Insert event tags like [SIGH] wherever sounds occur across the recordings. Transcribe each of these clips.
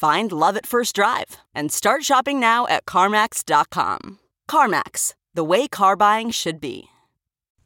Find love at first drive and start shopping now at CarMax.com. CarMax, the way car buying should be.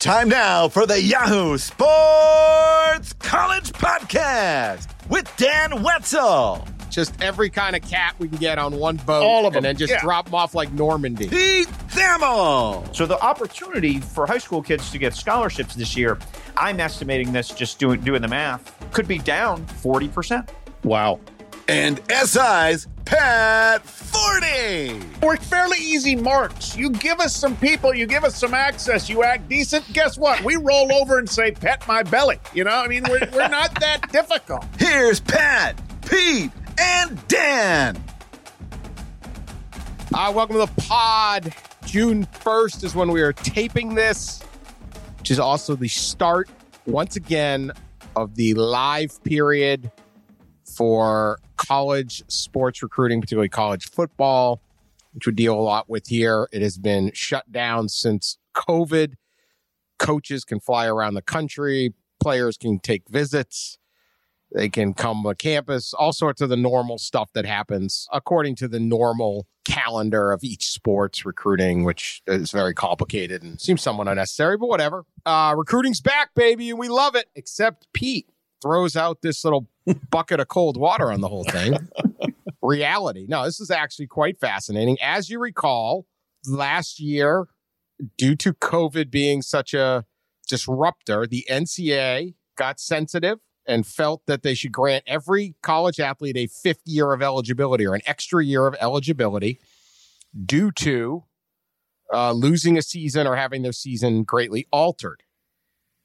Time now for the Yahoo Sports College Podcast with Dan Wetzel, Just every kind of cat we can get on one boat. All of them. And then just yeah. drop them off like Normandy. Pete Thamel. So the opportunity for high school kids to get scholarships this year, I'm estimating this just doing doing the math, could be down 40%. Wow. And SI's Pat Forde. We're fairly easy marks. You give us some people, you give us some access, you act decent. Guess what? We roll over and say, pet my belly. You know, I mean, we're, we're not that [LAUGHS] difficult. Here's Pat, Pete, and Dan. Uh, welcome to the pod. June 1st is when we are taping this, which is also the start, once again, of the live period for college sports recruiting, particularly college football, which we deal a lot with here. It has been shut down since COVID. Coaches can fly around the country, players can take visits. They can come to campus, all sorts of the normal stuff that happens according to the normal calendar of each sports recruiting, which is very complicated and seems somewhat unnecessary, but whatever. Uh, recruiting's back, baby, and we love it, except Pete throws out this little [LAUGHS] bucket of cold water on the whole thing. Reality. No, this is actually quite fascinating. As you recall, last year, due to COVID being such a disruptor, the NCAA got sensitive and felt that they should grant every college athlete a fifth year of eligibility or an extra year of eligibility due to uh, losing a season or having their season greatly altered.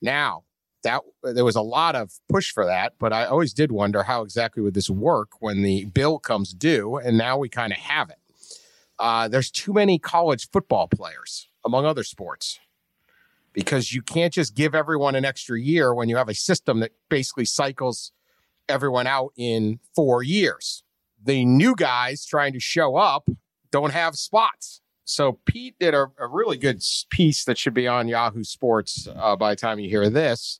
Now, that there was a lot of push for that, but I always did wonder how exactly would this work when the bill comes due, and now we kind of have it. Uh, there's too many college football players, among other sports because you can't just give everyone an extra year when you have a system that basically cycles everyone out in four years. The new guys trying to show up don't have spots. So Pete did a, a really good piece that should be on Yahoo Sports uh, by the time you hear this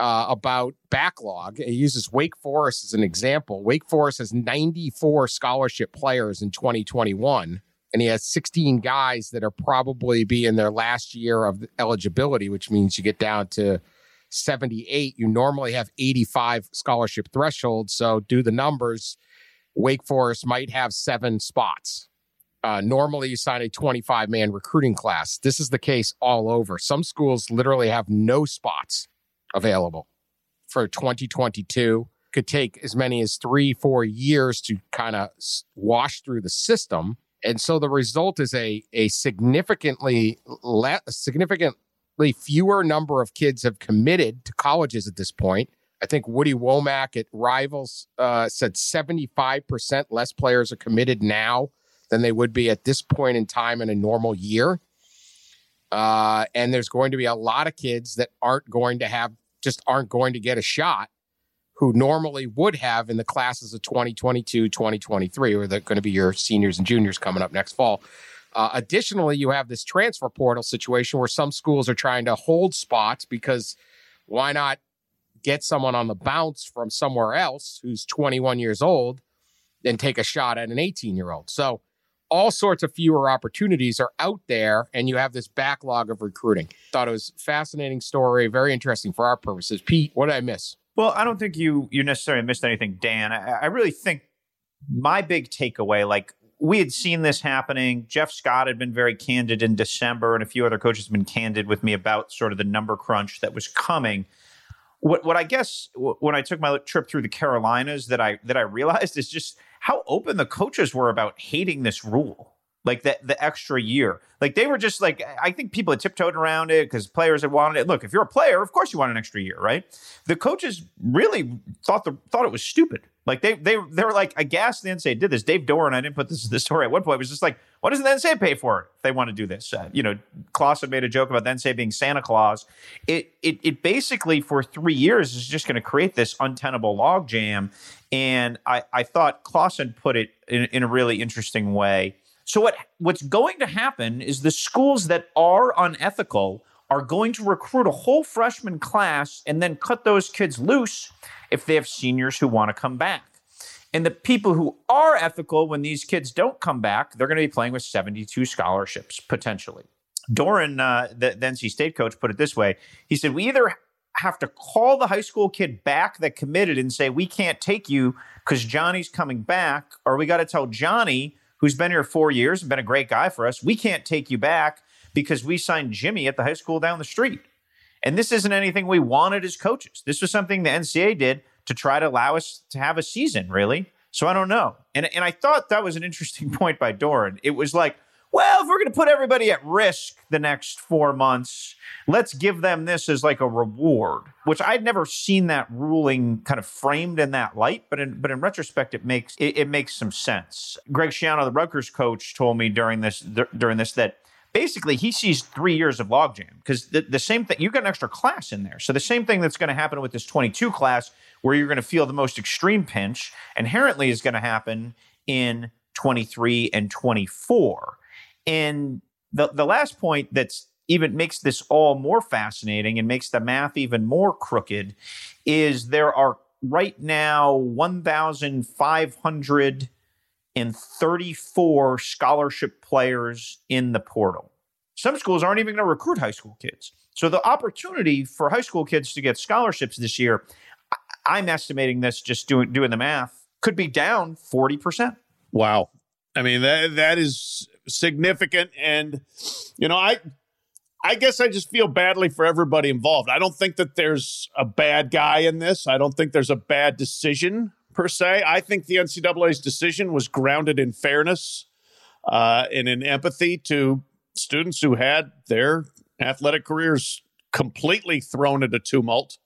uh, about backlog. He uses Wake Forest as an example. Wake Forest has 94 scholarship players in 2021 and he has 16 guys that are probably be in their last year of eligibility, which means you get down to 78. You normally have 85 scholarship threshold. So do the numbers. Wake Forest might have seven spots. Uh, normally, you sign a 25 man recruiting class. This is the case all over. Some schools literally have no spots available for 2022. Could take as many as three, four years to kind of wash through the system. And so the result is a a significantly le- significantly fewer number of kids have committed to colleges at this point. I think Woody Wommack at Rivals uh, said 75% less players are committed now than they would be at this point in time in a normal year. Uh, and there's going to be a lot of kids that aren't going to have, just aren't going to get a shot who normally would have in the classes of 2022, 2023, or they're going to be your seniors and juniors coming up next fall. Uh, additionally, you have this transfer portal situation where some schools are trying to hold spots because why not get someone on the bounce from somewhere else who's 21 years old and take a shot at an 18 year old? So, all sorts of fewer opportunities are out there, and you have this backlog of recruiting. Thought it was a fascinating story, very interesting for our purposes. Pete, what did I miss? Well, I don't think you you necessarily missed anything, Dan. I, I really think my big takeaway, like we had seen this happening. Jeff Scott had been very candid in December, and a few other coaches have been candid with me about sort of the number crunch that was coming. What, what I guess when I took my trip through the Carolinas that I that I realized is just how open the coaches were about hating this rule like the the extra year. Like they were just like I think people had tiptoed around it because players had wanted it. Look, if you're a player, of course you want an extra year, right? The coaches really thought the thought it was stupid. Like they they they were like aghast. The NCAA did this. Dave Doeren, I didn't put this this story at one point. Was just like, what does the NCAA pay for it if they want to do this? Uh, you know, Claus had made a joke about the NCAA being Santa Claus. It it it basically for three years is just going to create this untenable logjam. And I I thought Clawson put it in, in a really interesting way so what what's going to happen is the schools that are unethical are going to recruit a whole freshman class and then cut those kids loose if they have seniors who want to come back. And the people who are ethical, when these kids don't come back, they're going to be playing with 72 scholarships potentially. Doeren, uh, the, the NC State coach, put it this way He said, We either have to call the high school kid back that committed and say, We can't take you because Johnny's coming back, or we got to tell Johnny, who's been here four years and been a great guy for us. We can't take you back because we signed Jimmy at the high school down the street. And this isn't anything we wanted as coaches. This was something the NCAA did to try to allow us to have a season, really. So I don't know. And, and I thought that was an interesting [LAUGHS] point by Doeren. It was like, well, if we're going to put everybody at risk the next four months, let's give them this as like a reward, which I'd never seen that ruling kind of framed in that light. But in, but in retrospect, it makes it, it makes some sense. Greg Schiano, the Rutgers coach, told me during this during this that basically he sees three years of logjam because the, the same thing you got an extra class in there so the same thing that's going to happen with this 22 class where you're going to feel the most extreme pinch inherently is going to happen in 23 and 24 and the, the last point that's even makes this all more fascinating and makes the math even more crooked is there are right now 1,534 scholarship players in the portal. Some schools aren't even going to recruit high school kids. So the opportunity for high school kids to get scholarships this year, I'm estimating this just doing doing the math, could be down 40%. Wow. I mean that that is significant and you know I I guess I just feel badly for everybody involved. I don't think that there's a bad guy in this. I don't think there's a bad decision per se. I think the NCAA's decision was grounded in fairness uh, and in empathy to students who had their athletic careers completely thrown into tumult.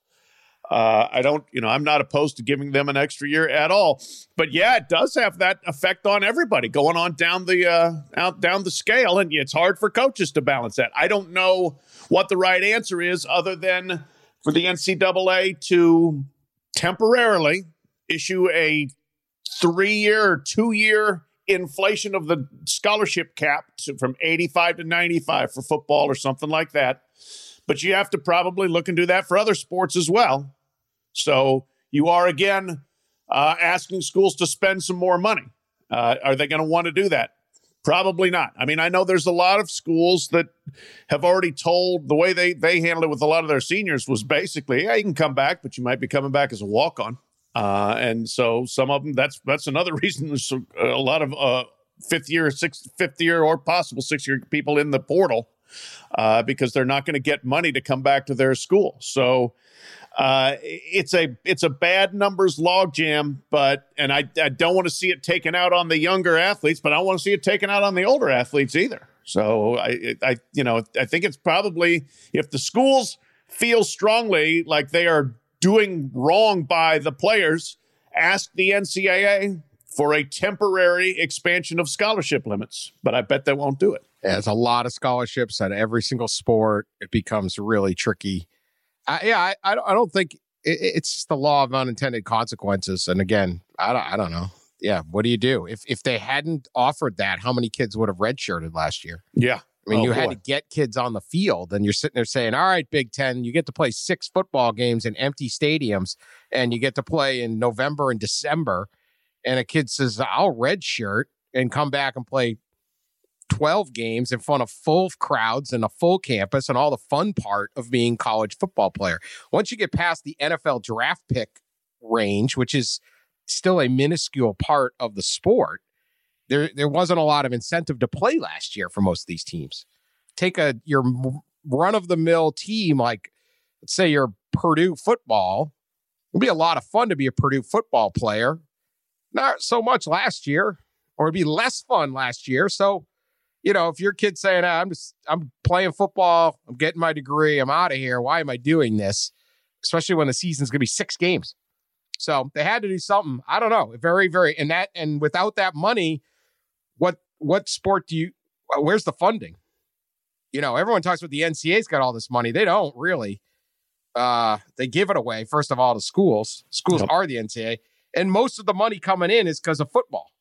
Uh, I don't, you know, I'm not opposed to giving them an extra year at all. But yeah, it does have that effect on everybody going on down the uh, out down the scale, and it's hard for coaches to balance that. I don't know what the right answer is, other than for the NCAA to temporarily issue a three-year or two-year inflation of the scholarship cap to, from 85 to 95 for football or something like that but you have to probably look and do that for other sports as well. So you are again uh, asking schools to spend some more money. Uh, are they going to want to do that? Probably not. I mean, I know there's a lot of schools that have already told the way they they handled it with a lot of their seniors was basically, yeah, you can come back, but you might be coming back as a walk on. Uh, and so some of them, that's that's another [LAUGHS] reason there's a lot of uh, fifth year, sixth, fifth year, or possible six year people in the portal uh, because they're not going to get money to come back to their school. So uh, it's a it's a bad numbers logjam, but and I, I don't want to see it taken out on the younger athletes, but I don't want to see it taken out on the older athletes either. So I I you know I think it's probably if the schools feel strongly like they are doing wrong by the players, ask the NCAA for a temporary expansion of scholarship limits, but I bet they won't do it. There's a lot of scholarships at every single sport. It becomes really tricky. I, yeah, I, I, don't, think it, it's just the law of unintended consequences. And again, I don't, I don't know. Yeah, what do you do if if they hadn't offered that? How many kids would have redshirted last year? Yeah, I mean, oh, you boy. had to get kids on the field, and you're sitting there saying, "All right, Big Ten, you get to play six football games in empty stadiums, and you get to play in November and December." And a kid says, "I'll redshirt and come back and play 12 games in front of full crowds and a full campus and all the fun part of being college football player. Once you get past the NFL draft pick range, which is still a minuscule part of the sport, there there wasn't a lot of incentive to play last year for most of these teams. Take a your run of the mill team like let's say you're Purdue football. It'd be a lot of fun to be a Purdue football player. Not so much last year, or it'd be less fun last year. So, you know, if your kid's saying, ah, "I'm just I'm playing football, I'm getting my degree, I'm out of here. Why am I doing this?" Especially when the season's going to be six games. So they had to do something. I don't know. Very, very, and that, and without that money, what what sport do you? Where's the funding? You know, everyone talks about the NCAA's got all this money. They don't really. Uh, they give it away first of all to schools. Schools yep. are the NCAA, and most of the money coming in is because of football.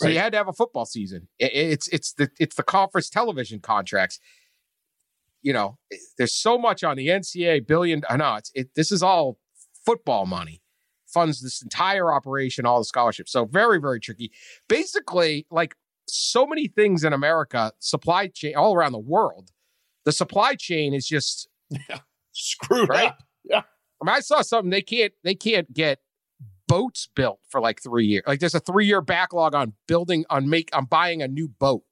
So right. you had to have a football season. It, it's it's the it's the conference television contracts. You know, there's so much on the NCAA billion. I know it's it. This is all football money funds this entire operation, all the scholarships. So very, very tricky. Basically, like so many things in America, supply chain all around the world, the supply chain is just [LAUGHS] yeah, screwed right? up. Yeah. I mean, I saw something they can't they can't get boats built for like three years. Like there's a three year backlog on building on make on buying a new boat.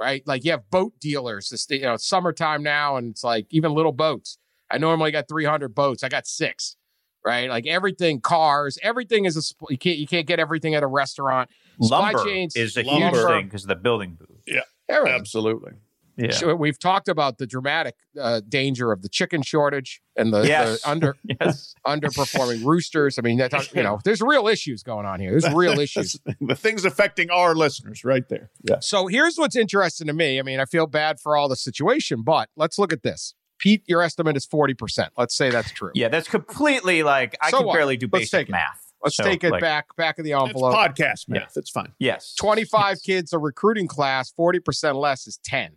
Right, like you have boat dealers. It's you know summertime now, and it's like even little boats. I normally got 300 boats. I got six right? Like everything, cars, everything is a you can't you can't get everything at a restaurant. Lumber Supply chains is a lumber. huge thing because of the building boom. Yeah, everything. absolutely. Yeah. So we've talked about the dramatic uh, danger of the chicken shortage and the, yes. the [LAUGHS] under [LAUGHS] yes. underperforming roosters. I mean, that's, you know, [LAUGHS] there's real issues going on here. There's real issues. the things affecting our listeners, right there. Yeah. So here's what's interesting to me. I mean, I feel bad for all the situation, but let's look at this. Pete, your estimate is 40%. Let's say that's true. Yeah, that's completely like I so can what? barely do Let's basic math. Let's so, take it like, back back of the envelope. podcast math. Yeah. That's fine. Yes. 25 yes. kids a recruiting class, 40% less is 10.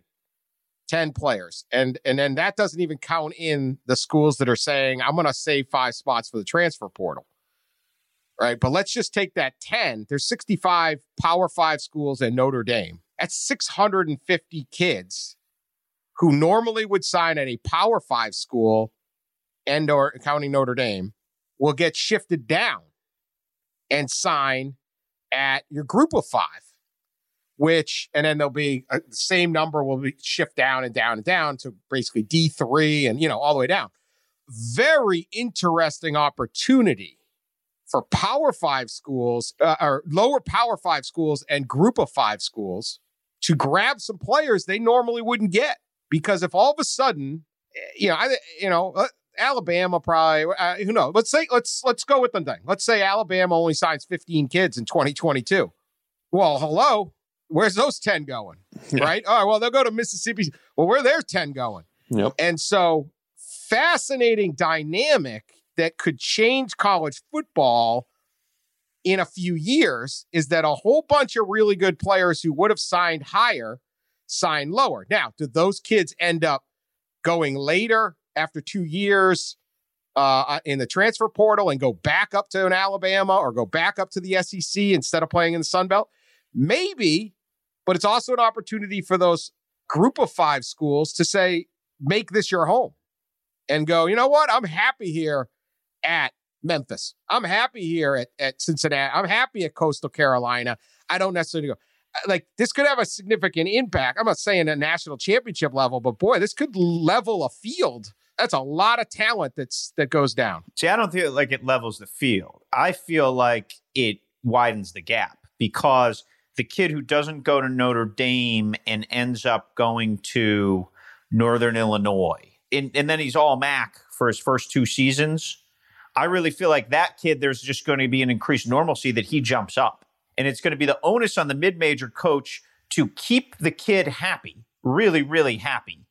10 players. And and then that doesn't even count in the schools that are saying I'm going to save 5 spots for the transfer portal. Right? But let's just take that 10. There's 65 Power 5 schools in Notre Dame. That's 650 kids who normally would sign at a Power Five school and or counting Notre Dame will get shifted down and sign at your group of five, which, and then there'll be a, uh, the same number will be shift down and down and down to basically D3 and, you know, all the way down. Very interesting opportunity for Power Five schools uh, or lower Power Five schools and group of five schools to grab some players they normally wouldn't get. Because if all of a sudden, eh, you know, I, you know, uh, Alabama probably, uh, who knows? Let's say, let's, let's go with the thing. Let's say Alabama only signs 15 kids in 2022. Well, hello, where's those 10 going? Yeah. Right. All right. Well, they'll go to Mississippi. Well, where are their 10 going? Yep. And so fascinating dynamic that could change college football in a few years is that a whole bunch of really good players who would have signed higher sign lower. Now, do those kids end up going later after two years uh, uh, in the transfer portal and go back up to an Alabama or go back up to the SEC instead of playing in the Sun Belt? Maybe, but it's also an opportunity for those group of five schools to say, make this your home and go, you know what? I'm happy here at Memphis. I'm happy here at, at Cincinnati. I'm happy at Coastal Carolina. I don't necessarily go uh, like this could have a significant impact. I'm not saying a national championship level, but boy, this could level a field. That's a lot of talent that's that goes down. See, I don't feel like it levels the field. I feel like it widens the gap because the kid who doesn't go to Notre Dame and ends up going to Northern Illinois, and, and then he's all MAC for his first two seasons. I really feel like that kid, there's just going to be an increased normalcy that he jumps up and it's going to be the onus on the mid major coach to keep the kid happy, really, really happy,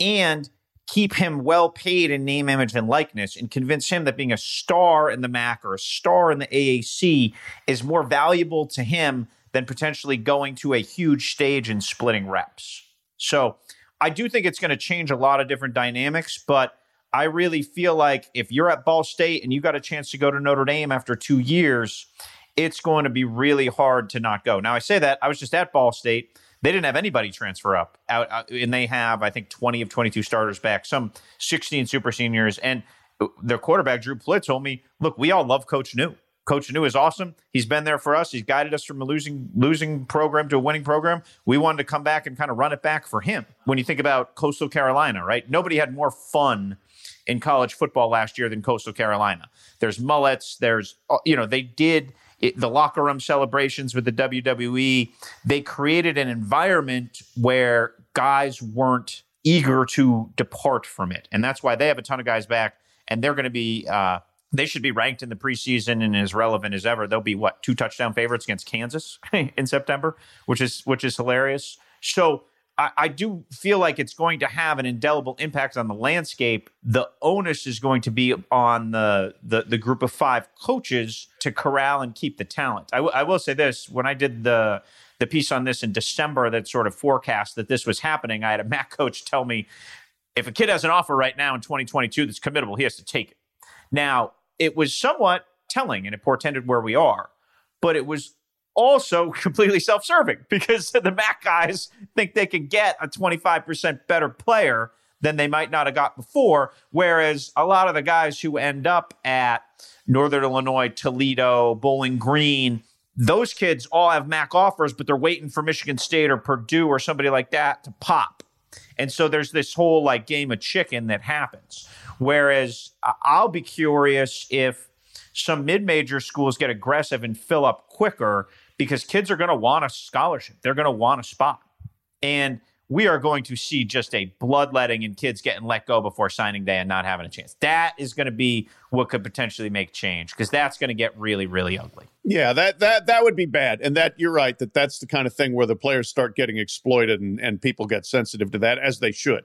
and keep him well paid in name, image, and likeness, and convince him that being a star in the MAC or a star in the AAC is more valuable to him than potentially going to a huge stage and splitting reps. So I do think it's going to change a lot of different dynamics, but I really feel like if you're at Ball State and you got a chance to go to Notre Dame after two years, it's going to be really hard to not go. Now, I say that I was just at Ball State. They didn't have anybody transfer up, out, and they have, I think, 20 of 22 starters back, some 16 super seniors. And their quarterback, Drew Plitt, told me, look, we all love Coach Neu. Coach Anu is awesome. He's been there for us. He's guided us from a losing losing program to a winning program. We wanted to come back and kind of run it back for him. When you think about Coastal Carolina, right? Nobody had more fun in college football last year than Coastal Carolina. There's mullets. There's uh, you know they did it, the locker room celebrations with the WWE. They created an environment where guys weren't eager to depart from it, and that's why they have a ton of guys back, and they're going to be. Uh, they should be ranked in the preseason and as relevant as ever. They'll be what two touchdown favorites against Kansas [LAUGHS] in September, which is which is hilarious. So I, I, do feel like it's going to have an indelible impact on the landscape. The onus is going to be on the the, the group of five coaches to corral and keep the talent. I, w- I will say this: when I did the the piece on this in December, that sort of forecast that this was happening, I had a [LAUGHS] MAC coach tell me if a kid has an offer right now in 2022 that's committable, he has to take it. Now, it was somewhat telling and it portended where we are, but it was also [LAUGHS] completely self serving because [LAUGHS] the MAC guys think they can get a 25% better player than they might not have got before. Whereas a lot of the guys who end up at Northern Illinois, Toledo, Bowling Green, those kids all have MAC offers, but they're waiting for Michigan State or Purdue or somebody like that to pop. And so there's this whole like game of chicken that happens. Whereas I'll be curious if some mid-major schools get aggressive and fill up quicker because kids are going to want a scholarship. They're going to want a spot. And we are going to see just a bloodletting and kids getting let go before signing day and not having a chance. That is going to be what could potentially make change because that's going to get really, really ugly. Yeah, that that that would be bad. And that you're right that that's the kind of thing where the players start getting exploited and, and people get sensitive to that as they should.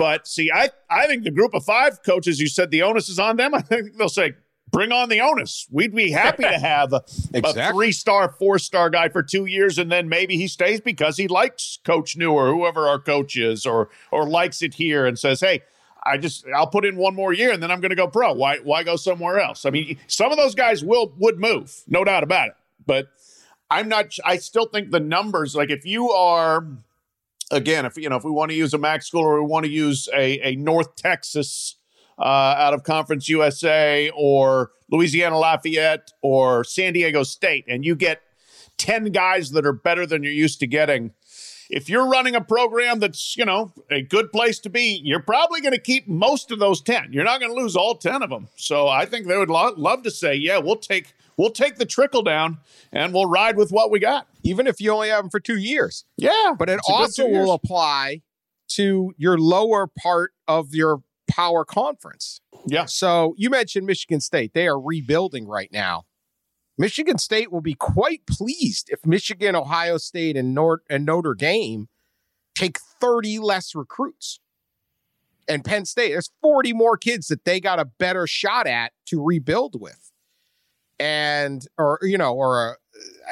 But see, I I think the group of five coaches, you said the onus is on them. [LAUGHS] I think they'll say, bring on the onus. We'd be happy to have a, [LAUGHS] exactly. a three star, four star guy for two years, and then maybe he stays because he likes Coach Neu or whoever our coach is, or or likes it here and says, "Hey, I just I'll put in one more year and then I'm going to go pro. Why why go somewhere else?" I mean, some of those guys will would move, no doubt about it. But I'm not. I still think the numbers, like if you are. Again, if you know, if we want to use a MAC school or we want to use a, a North Texas uh, out of Conference USA or Louisiana Lafayette or San Diego State, and you get 10 guys that are better than you're used to getting. If you're running a program that's, you know, a good place to be, you're probably going to keep most of those 10. You're not going to lose all 10 of them. So I think they would lo- love to say, yeah, we'll take we'll take the trickle down and we'll ride with what we got. Even if you only have them for 2 years. Yeah. But it also will apply to your lower part of your power conference. Yeah. So you mentioned Michigan State. They are rebuilding right now. Michigan State will be quite pleased if Michigan, Ohio State, and, Nord- and Notre Dame take 30 less recruits. And Penn State, there's 40 more kids that they got a better shot at to rebuild with. And, or, you know, or,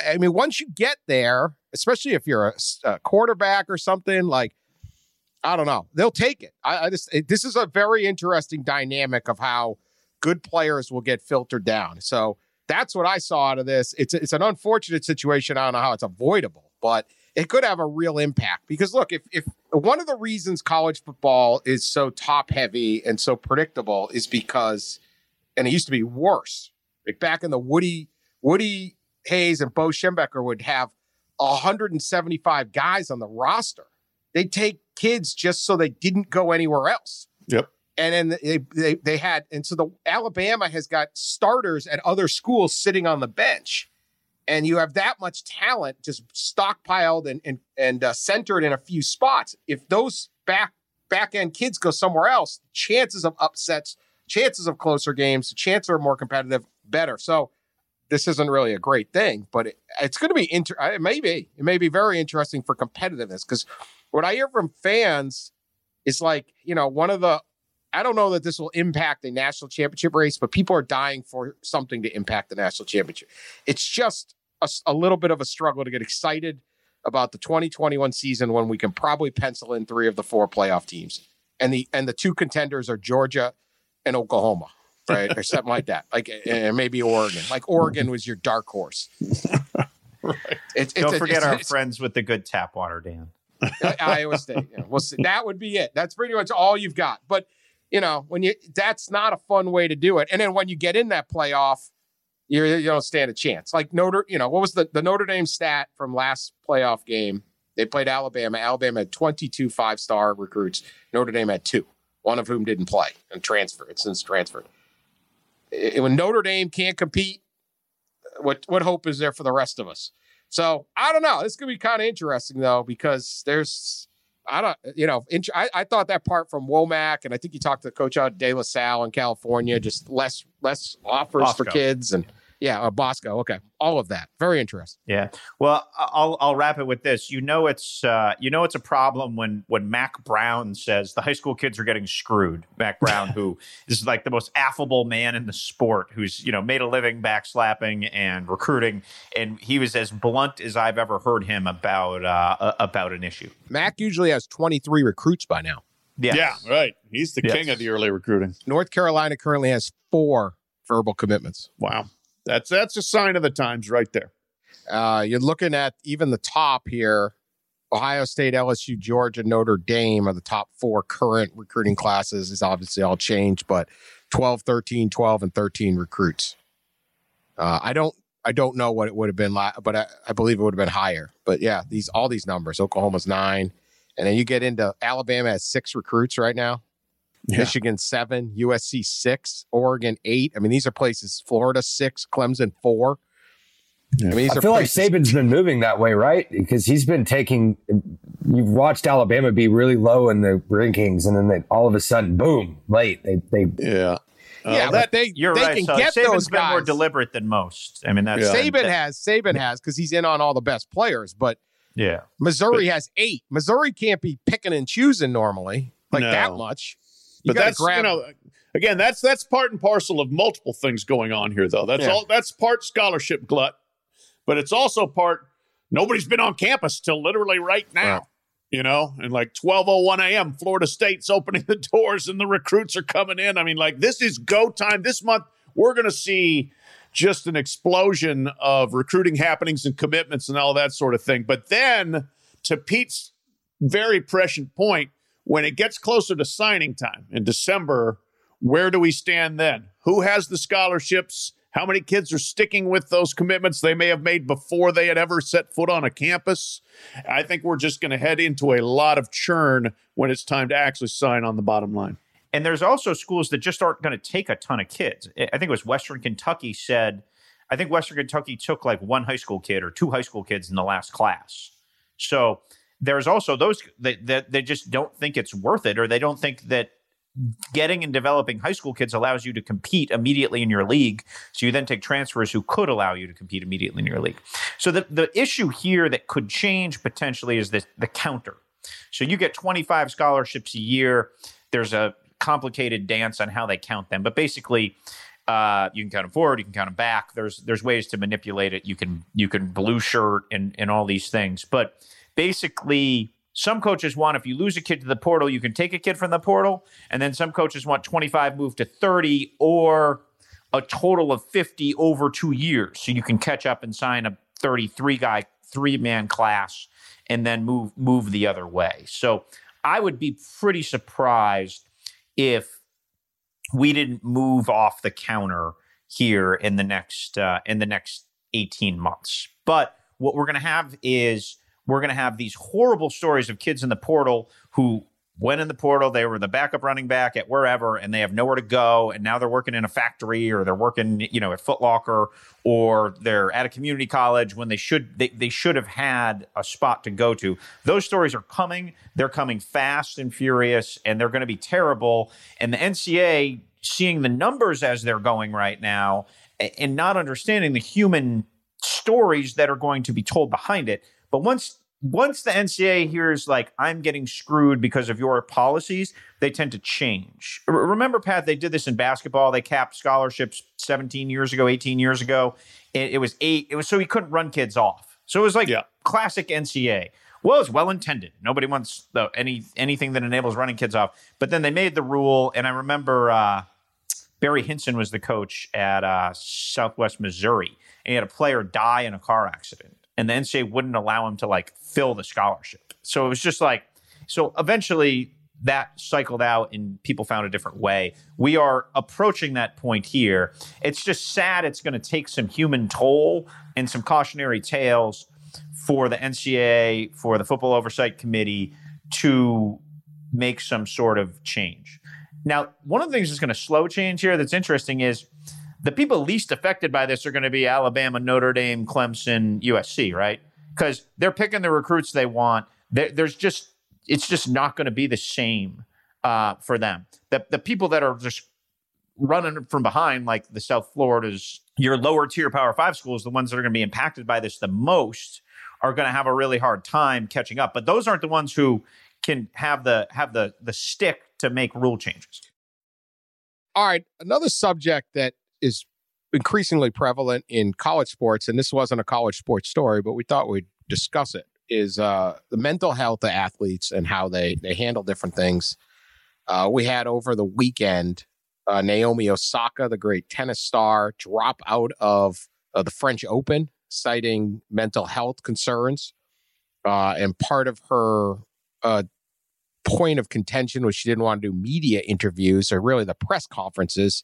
a, I mean, once you get there, especially if you're a, a quarterback or something, like I don't know. They'll take it. I, I just it, this is a very interesting dynamic of how good players will get filtered down. So that's what I saw out of this. It's it's an unfortunate situation. I don't know how it's avoidable, but it could have a real impact because look, if if one of the reasons college football is so top heavy and so predictable is because, and it used to be worse. Like back in the Woody Woody Hayes and Bo Schembechler would have 175 guys on the roster. They take kids just so they didn't go anywhere else. Yep. And then they, they they had and so the Alabama has got starters at other schools sitting on the bench, and you have that much talent just stockpiled and and and uh, centered in a few spots. If those back back end kids go somewhere else, chances of upsets, chances of closer games, chances are more competitive, better. So this isn't really a great thing, but it, it's going to be inter. It may be. It may be very interesting for competitiveness because what I hear from fans is like, you know, one of the, I don't know that this will impact the national championship race, but people are dying for something to impact the national championship. It's just a, a little bit of a struggle to get excited about the 2021 season when we can probably pencil in three of the four playoff teams. And the and the two contenders are Georgia and Oklahoma, right? or something like that. Like and maybe Oregon. Like Oregon mm-hmm. was your dark horse. [LAUGHS] right. It's, Don't it's, forget it's, our friends with the good tap water, Dan. Iowa State. Yeah, we'll see. That would be it. That's pretty much all you've got. But you know, when you that's not a fun way to do it. And then when you get in that playoff, you you don't stand a chance. Like Notre, you know, what was the the Notre Dame stat from last playoff game? They played Alabama. Alabama had 22 five star recruits. Notre Dame had two, one of whom didn't play and transferred. Since transferred. It- when Notre Dame can't compete, what what hope is there for the rest of us? So I don't know. This could be kind of interesting though because there's I don't you know int- I, I thought that part from Wommack and I think you talked to Coach out De La Salle in California just less less offers for kids and yeah uh, Bosco okay all of that very interesting. Yeah. Well, I- I'll I'll wrap it with this. You know, it's uh, you know it's a problem when when Mack Brown says the high school kids are getting screwed. Mack Brown, who [LAUGHS] is like the most affable man in the sport, who's you know made a living backslapping and recruiting, and he was as blunt as I've ever heard him about uh, about an issue. Mack usually has 23 recruits by now. Yeah. Yeah, right. He's the Yes. king of the early recruiting. North Carolina currently has four verbal commitments. Wow. That's that's a sign of the times right there. Uh, you're looking at even the top here. Ohio State, LSU, Georgia, Notre Dame are the top four current recruiting classes. Is obviously all changed, but 12, 13, 12, and 13 recruits. Uh, I don't I don't know what it would have been like, but I, I believe it would have been higher. But yeah, these all these numbers. Oklahoma's nine. And then you get into Alabama has six recruits right now. Yeah. Michigan seven, USC six, Oregon eight. I mean, these are places. Florida six, Clemson four. I mean, these I are feel like Saban's been moving that way, right? Because he's been taking. You've watched Alabama be really low in the rankings, and then they, all of a sudden, boom, late. They they Yeah. Uh, yeah, that they You're they right. can so get Saban's those been more deliberate than most. I mean, that's Yeah. Saban that- has Saban has because he's in on all the best players, but Yeah. Missouri has eight. Missouri can't be picking and choosing normally like No. that much. But that's grab you know again that's that's part and parcel of multiple things going on here though. That's Yeah. all that's part scholarship glut but it's also part nobody's been on campus till literally right now Right. you know? And like 1201 a.m florida state's [LAUGHS] opening the doors and the recruits are coming in. I mean like this is go time. This month we're going to see just an explosion of recruiting happenings and commitments and all that sort of thing. But then to pete's very prescient point when it gets closer to signing time in December, where do we stand then? Who has the scholarships? How many kids are sticking with those commitments they may have made before they had ever set foot on a campus? I think we're just going to head into a lot of churn when it's time to actually sign on the bottom line. And there's also schools that just aren't going to take a ton of kids. I think it was Western Kentucky said, I think Western Kentucky took like one high school kid or two high school kids in the last class. So there's also those that, that they just don't think it's worth it, or they don't think that getting and developing high school kids allows you to compete immediately in your league. So you then take transfers who could allow you to compete immediately in your league. So the, the issue here that could change potentially is the, the counter. So you get 25 scholarships a year. There's a complicated dance on how they count them, but basically, uh, you can count them forward, you can count them back. There's there's ways to manipulate it. You can you can blue shirt and and all these things, but basically. Some coaches want if you lose a kid to the portal, you can take a kid from the portal, and then some coaches want 25 move to 30 or a total of 50 over two years. So you can catch up and sign a 33 guy, three man class, and then move move the other way. So I would be pretty surprised if we didn't move off the counter here in the next uh, in the next 18 months. But what we're going to have is we're going to have these horrible stories of kids in the portal who went in the portal, they were the backup running back at wherever, and they have nowhere to go, and now they're working in a factory or they're working, you know, at Foot Locker or they're at a community college when they should they, they should have had a spot to go to. Those stories are coming. They're coming fast and furious, and they're going to be terrible. And the NCA seeing the numbers as they're going right now and not understanding the human stories that are going to be told behind it. But once once the NCAA hears like I'm getting screwed because of your policies, they tend to change. R- remember, Pat, they did this in basketball. They capped scholarships 17 years ago, 18 years ago. It, it was eight. It was so he couldn't run kids off. So it was like Yeah. classic NCAA. Well, it's well intended. Nobody wants the, any anything that enables running kids off. But then they made the rule, and I remember uh, Barry Hinson was the coach at uh, Southwest Missouri, and he had a player die in a car accident, and the NCAA wouldn't allow him to like fill the scholarship. So it was just like, so eventually that cycled out and people found a different way. We are approaching that point here. It's just sad it's going to take some human toll and some cautionary tales for the NCAA, for the Football Oversight Committee to make some sort of change. Now, one of the things that's going to slow change here that's interesting is the people least affected by this are going to be Alabama, Notre Dame, Clemson, USC, right? Because they're picking the recruits they want. There, there's just it's just not going to be the same uh, for them. The the people that are just running from behind, like the South Floridas, your lower tier Power Five schools, the ones that are going to be impacted by this the most, are going to have a really hard time catching up. But those aren't the ones who can have the have the the stick to make rule changes. All right, another subject that is increasingly prevalent in college sports, and this wasn't a college sports story, but we thought we'd discuss it is uh, the mental health of athletes and how they they handle different things. Uh, we had over the weekend uh, Naomi Osaka, the great tennis star, drop out of the French Open, citing mental health concerns. Uh, and part of her uh, point of contention was she didn't want to do media interviews or really the press conferences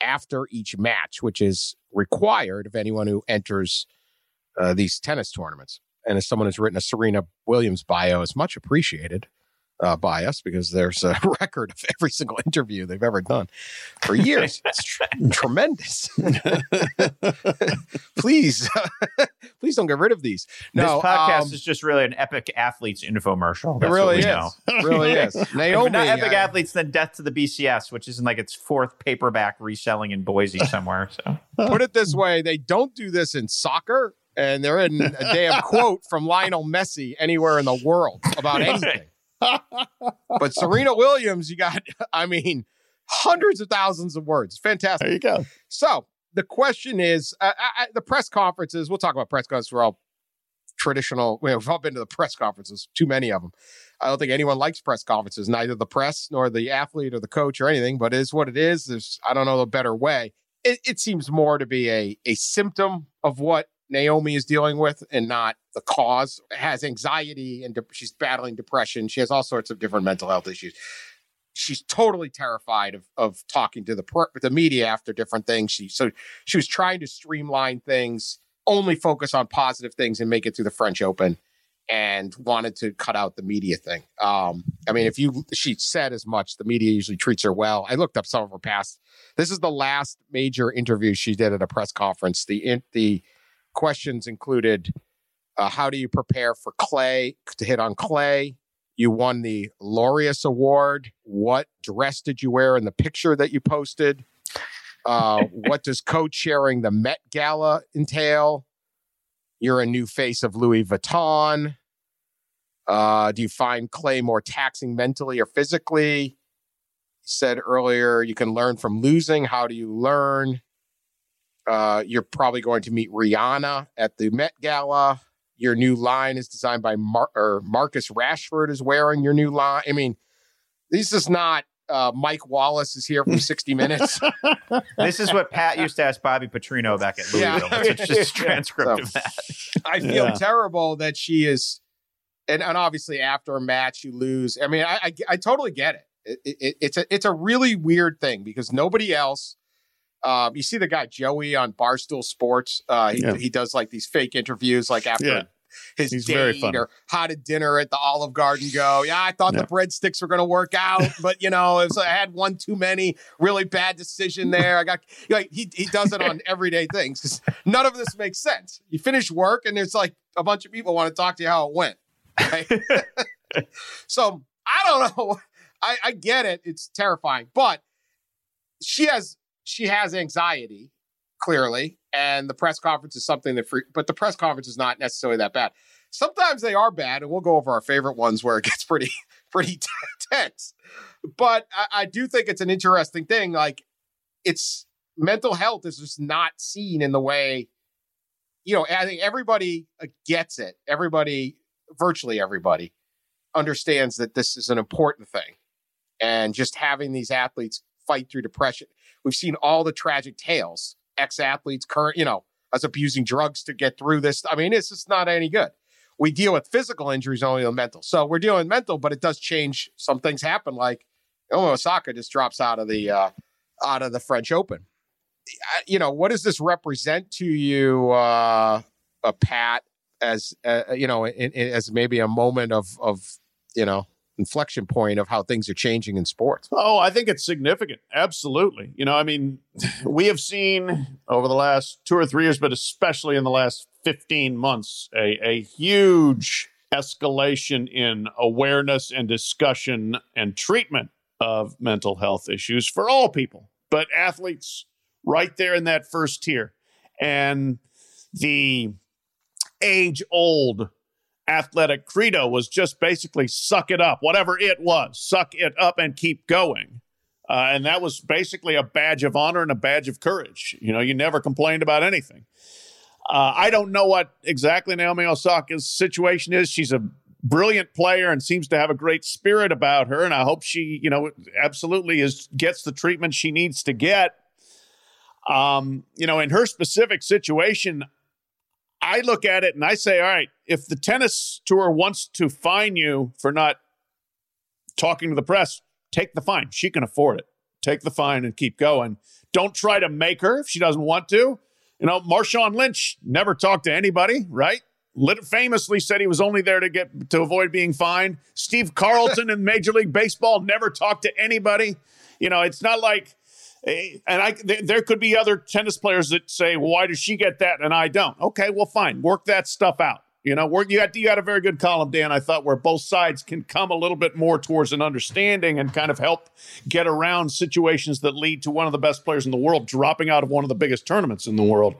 after each match, which is required of anyone who enters uh, these tennis tournaments. And as someone who's written a Serena Williams bio, is much appreciated uh, by us because there's a [LAUGHS] record of every single interview they've ever done for years. it's tr- [LAUGHS] tremendous. [LAUGHS] please, please don't get rid of these. No, this podcast um, is just really an epic athletes infomercial. It really is. know. Really is. Naomi, If not epic uh, athletes, then Death to the BCS, which is in like its fourth paperback reselling in Boise somewhere. So put it this way: they don't do this in soccer, and they're in a damn quote from Lionel Messi anywhere in the world about anything. But Serena Williams, you got, [LAUGHS] I mean, hundreds of thousands of words. Fantastic. There you go. So the question is, uh, I, I- the press conferences. We'll talk about press conferences. We're all traditional. we- We've all been to the press conferences. Too many of them. I don't think anyone likes press conferences, neither the press nor the athlete or the coach or anything. But it is what it is. There's, I don't know, a better way. It, it seems more to be a a symptom of what Naomi is dealing with, and not the cause. Has anxiety and de- she's battling depression. She has all sorts of different mental health issues she's totally terrified of of talking to the per- the media after different things. She so she was trying to streamline things, only focus on positive things, and make it through the French Open, and wanted to cut out the media thing. Um, I mean, if you she said as much, the media usually treats her well. I looked up some of her past. This is the last major interview she did at a press conference. The in, the questions included. Uh, how do you prepare for clay to hit on clay? You won the Laureus Award. What dress did you wear in the picture that you posted? Uh, [LAUGHS] what does co-chairing the Met Gala entail? You're a new face of Louis Vuitton. Uh, do you find Clay more taxing mentally or physically? You said earlier you can learn from losing. How do you learn? Uh, you're probably going to meet Rihanna at the Met Gala. Your new line is designed by Mar- or Marcus Rashford is wearing your new line. I mean, this is not uh, Mike Wallace is here from 60 [LAUGHS] Minutes. this is what Pat used to ask Bobby Petrino back at Yeah. Louisville. It's just a [LAUGHS] transcript So- of that. [LAUGHS] I feel Yeah. terrible that she is, and, and obviously after a match you lose. I mean, I I, I totally get it. It, it. It's a it's a really weird thing because nobody else. Um, you see the guy Joey on Barstool Sports. Uh, he, Yeah. he does like these fake interviews, like after Yeah. his He's date or how did dinner at the Olive Garden go? Yeah, I thought Yeah. the breadsticks were going to work out, [LAUGHS] but you know, was, I had one too many. Really bad decision there. I got like he he does it on everyday things 'cause none of this makes sense. You finish work and there's like a bunch of people want to talk to you how it went. right? [LAUGHS] so I don't know. [LAUGHS] I, I get it. It's terrifying, but she has she has anxiety clearly, and the press conference is something that. Free, but the press conference is not necessarily that bad. Sometimes they are bad, and we'll go over our favorite ones where it gets [LAUGHS] pretty pretty tense. But I, I do think it's an interesting thing. Like it's mental health is just not seen in the way. You know, I think everybody uh, gets it. Everybody, virtually everybody, understands that this is an important thing. And just having these athletes fight through depression. We've seen all the tragic tales, ex athletes, current, you know, us abusing drugs to get through this. I mean, it's just not any good. we deal with physical injuries only with mental. So we're dealing with mental, but it does change. Some things happen, like Naomi Osaka just drops out of the uh, out of the French Open. You know, what does this represent to you, uh, a Pat, as uh, you know, in, in, as maybe a moment of of you know inflection point of how things are changing in sports? Oh, I think it's significant. Absolutely. You know, I mean, we have seen over the last two or three years, but especially in the last 15 months, a, a huge escalation in awareness and discussion and treatment of mental health issues for all people, but athletes right there in that first tier. And the age old athletic credo was just basically suck it up, whatever it was, suck it up and keep going. Uh, and that was basically a badge of honor and a badge of courage. You know, you never complained about anything. Uh, I don't know what exactly Naomi Osaka's situation is. She's a brilliant player and seems to have a great spirit about her, and I hope she, you know, absolutely is gets the treatment she needs to get. Um, you know, in her specific situation, I look at it and I say, all right, if the tennis tour wants to fine you for not talking to the press, take the fine. She can afford it. Take the fine and keep going. Don't try to make her if she doesn't want to. You know, Marshawn Lynch never talked to anybody, right? famously said he was only there to get to avoid being fined. Steve Carlton in Major League Baseball never talked to anybody. You know, it's not like eh, and I there could be other tennis players that say, "Why does she get that and I don't?" Okay, well, fine, work that stuff out. You know. You had you had a very good column, Dan. I thought where both sides can come a little bit more towards an understanding and kind of help get around situations that lead to one of the best players in the world dropping out of one of the biggest tournaments in the world.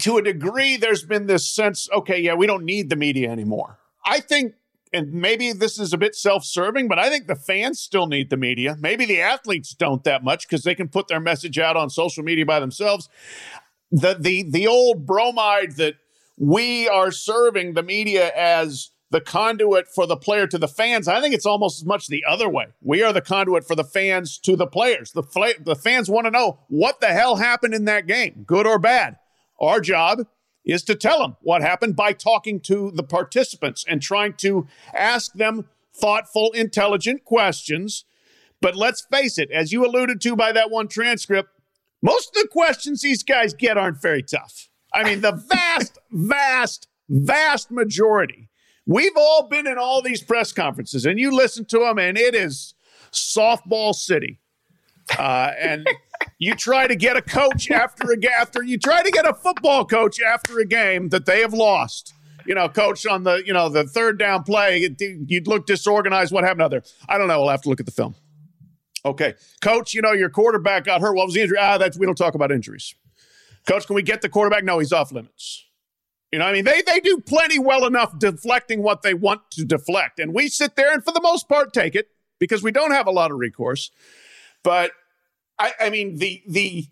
To a degree, there's been this sense, okay, yeah, we don't need the media anymore. I think and maybe this is a bit self-serving, but I think the fans still need the media. Maybe the athletes don't that much because they can put their message out on social media by themselves. The the the old bromide that we are serving the media as the conduit for the player to the fans. I think it's almost as much the other way. We are the conduit for the fans to the players. The, the fans want to know what the hell happened in that game, good or bad. Our job is to tell them what happened by talking to the participants and trying to ask them thoughtful, intelligent questions. But let's face it, as you alluded to by that one transcript, most of the questions these guys get aren't very tough. I mean, the vast, vast, vast majority. We've all been in all these press conferences and you listen to them, and it is softball city. Uh, and you try to get a coach after a game, after you try to get a football coach after a game that they have lost. You know, coach on the you know the third down play, you'd look disorganized. What happened out there? I don't know. We'll have to look at the film. Okay, coach. You know your quarterback got hurt. What was the injury? Ah, that's we don't talk about injuries. Coach, can we get the quarterback? No, he's off limits. You know, I mean, they they do plenty well enough deflecting what they want to deflect, and we sit there and for the most part take it because we don't have a lot of recourse. But I, I mean, the the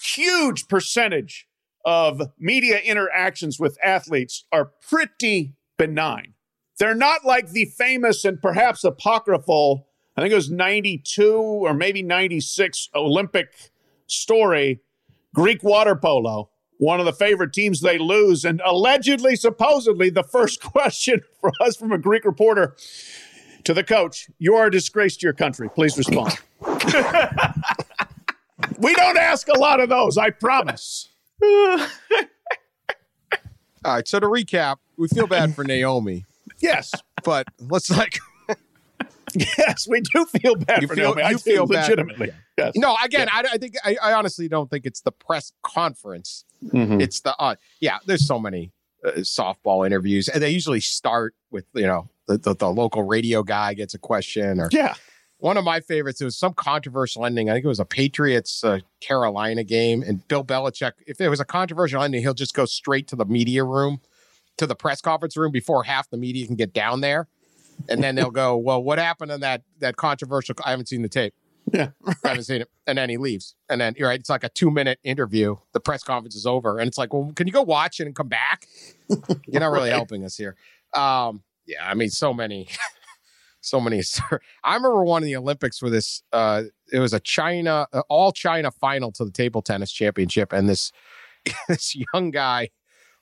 huge percentage of media interactions with athletes are pretty benign. They're not like the famous and perhaps apocryphal, I think it was 92 or maybe 96 Olympic story, Greek water polo, one of the favorite teams they lose. And allegedly, supposedly, the first [LAUGHS] question for us from a Greek reporter to the coach, you are a disgrace to your country. Please respond. [LAUGHS] we don't ask a lot of those, I promise. [LAUGHS] All right. So to recap, we feel bad for Naomi. Yes. But let's like. yes, we do feel bad you for feel, Naomi. I you feel bad. Yes. No, again, I, I, think I, I, honestly don't think it's the press conference. Mm-hmm. It's the uh, yeah. There's so many uh, softball interviews, and they usually start with you know the, the, the local radio guy gets a question or yeah one of my favorites, it was some controversial ending. I think it was a Patriots uh, Carolina game. And Bill Belichick, if it was a controversial ending, he'll just go straight to the media room, to the press conference room before half the media can get down there. And then they'll go, Well, what happened in that that controversial? I haven't seen the tape. Yeah. [LAUGHS] I haven't seen it. And then he leaves. And then, you're right, it's like a two minute interview. The press conference is over. And it's like, Well, can you go watch it and come back? [LAUGHS] You're not really right. helping us here. Um, yeah, I mean, so many [LAUGHS] so many. I remember one of the Olympics where this. Uh, it was a China, uh, all China final to the table tennis championship, and this this young guy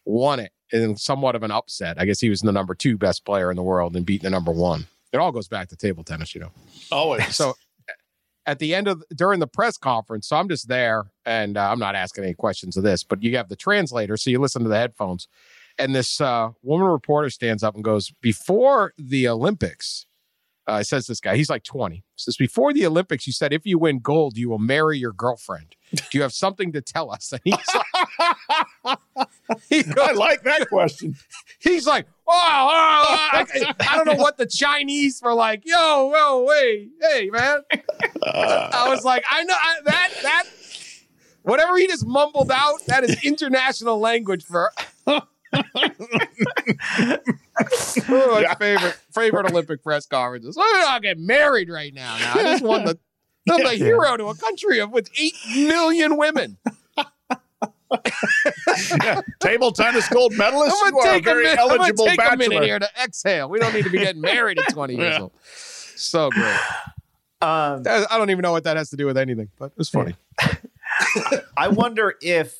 won it. in somewhat of an upset. I guess he was the number two best player in the world and beat the number one. It all goes back to table tennis, you know. Always. So at the end of during the press conference, so I'm just there and uh, I'm not asking any questions of this, but you have the translator, so you listen to the headphones. And this uh, woman reporter stands up and goes, Before the Olympics, uh, says this guy, he's like 20. Says, Before the Olympics, you said if you win gold, you will marry your girlfriend. Do you have something to tell us? [LAUGHS] And he's like, [LAUGHS] he I like that question. He's like, oh, oh, oh, I, I don't know what the Chinese were like. Yo, whoa, hey, hey, man. I was like, I know I, that that whatever he just mumbled out. That is international language for. oh, my favorite favorite Olympic press conferences. I'm not get married right now. Now I just won the. I'm the hero to a country of with eight million women. [LAUGHS] Table tennis gold medalist. I'm You are a take, a, very minute, I'm gonna eligible take a minute bachelor. here to exhale. We don't need to be getting married at 20 years [LAUGHS] Yeah. old. So great. Um, I don't even know what that has to do with anything, but it was funny. [LAUGHS] I wonder if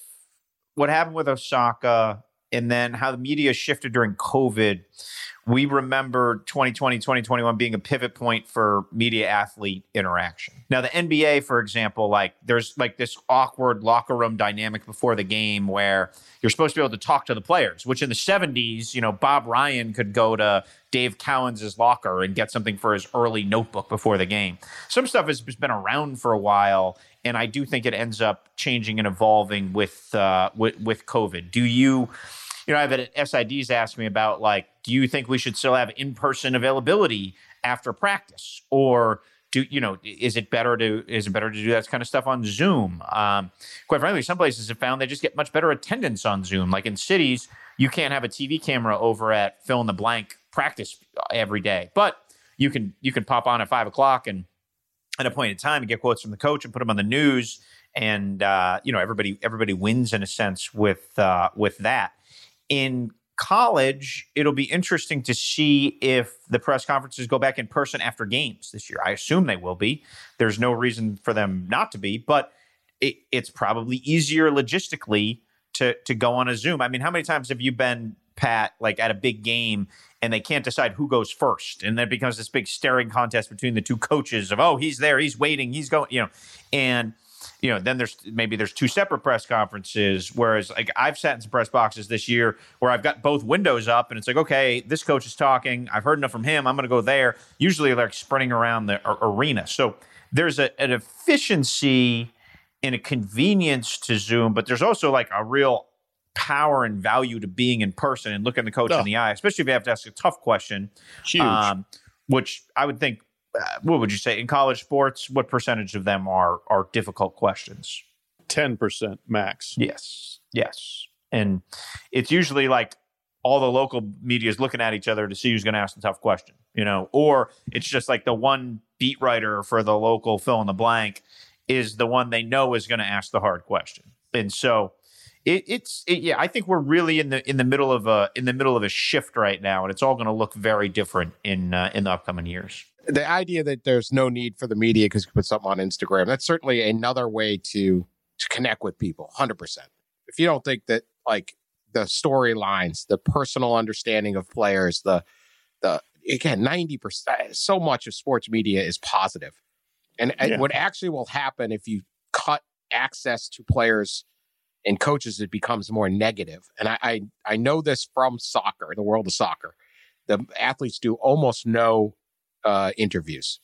what happened with Osaka and then how the media shifted during COVID. We remember 2020, 2021 being a pivot point for media athlete interaction. Now, the NBA, for example, like there's like this awkward locker room dynamic before the game where you're supposed to be able to talk to the players, which in the 70s, you know, Bob Ryan could go to Dave Cowens' locker and get something for his early notebook before the game. Some stuff has been around for a while, and I do think it ends up changing and evolving with uh, with, with COVID. Do you, you know, I've had SIDs ask me about like, do you think we should still have in person availability after practice, or do you know is it better to is it better to do that kind of stuff on Zoom? Um, quite frankly, some places have found they just get much better attendance on Zoom. Like in cities, you can't have a TV camera over at fill in the blank practice every day, but you can you can pop on at five o'clock and at a point in time and get quotes from the coach and put them on the news, and uh, you know everybody everybody wins in a sense with uh, with that. In college, it'll be interesting to see if the press conferences go back in person after games this year. I assume they will be. There's no reason for them not to be, but it, it's probably easier logistically to to go on a Zoom. I mean, how many times have you been Pat like at a big game and they can't decide who goes first, and then it becomes this big staring contest between the two coaches of oh he's there, he's waiting, he's going, you know, and you know, then there's maybe there's two separate press conferences. Whereas like I've sat in some press boxes this year where I've got both windows up and it's like, okay, this coach is talking. I've heard enough from him. I'm going to go there. Usually like sprinting around the a- arena. So there's a, an efficiency and a convenience to Zoom, but there's also like a real power and value to being in person and looking the coach Oh. in the eye, especially if you have to ask a tough question. Huge. Um, which I would think, Uh, what would you say in college sports? What percentage of them are are difficult questions? Ten percent max. Yes, yes, and it's usually like all the local media is looking at each other to see who's going to ask the tough question, you know, or it's just like the one beat writer for the local fill in the blank is the one they know is going to ask the hard question, and so. It, it's it, yeah. I think we're really in the in the middle of a in the middle of a shift right now, and it's all going to look very different in uh, in the upcoming years. The idea that there's no need for the media because you put something on Instagram, that's certainly another way to to connect with people, 100%. If you don't think that like the storylines, the personal understanding of players, the the again, 90% so much of sports media is positive. And, and Yeah. what actually will happen if you cut access to players and coaches, it becomes more negative. And I, I, I know this from soccer, the world of soccer. The athletes do almost no uh, interviews,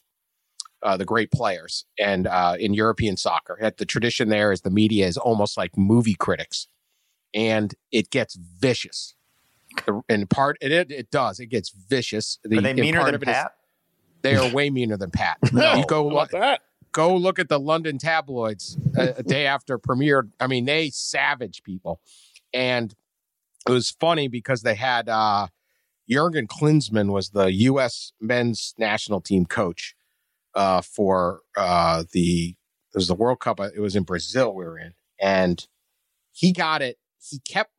uh, the great players. And uh, in European soccer, that the tradition there is the media is almost like movie critics, and it gets vicious. And part it it, it does it gets vicious. The, Are they meaner than of it is- Pat? they are way meaner than Pat. [LAUGHS] No, you go how about that? Go look at the London tabloids a, a day after premiere. I mean, they savage people, and it was funny because they had uh, Jurgen Klinsmann was the U.S. men's national team coach uh, for uh, the it was the World Cup. uh, It was in Brazil we were in, and he got it. He kept.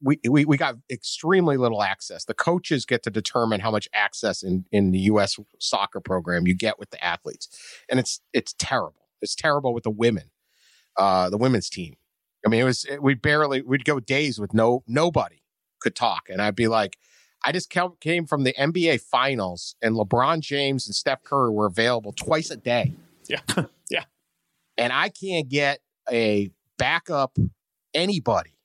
We, we we got extremely little access. The coaches get to determine how much access in, in the U.S. soccer program you get with the athletes and it's it's terrible. It's terrible with the women, uh, the women's team. I mean, it was we barely we'd go days with no nobody, could talk, and I'd be like, I just came from the NBA Finals, and LeBron James and Steph Curry were available twice a day. Yeah, [LAUGHS] yeah. And I can't get a backup anybody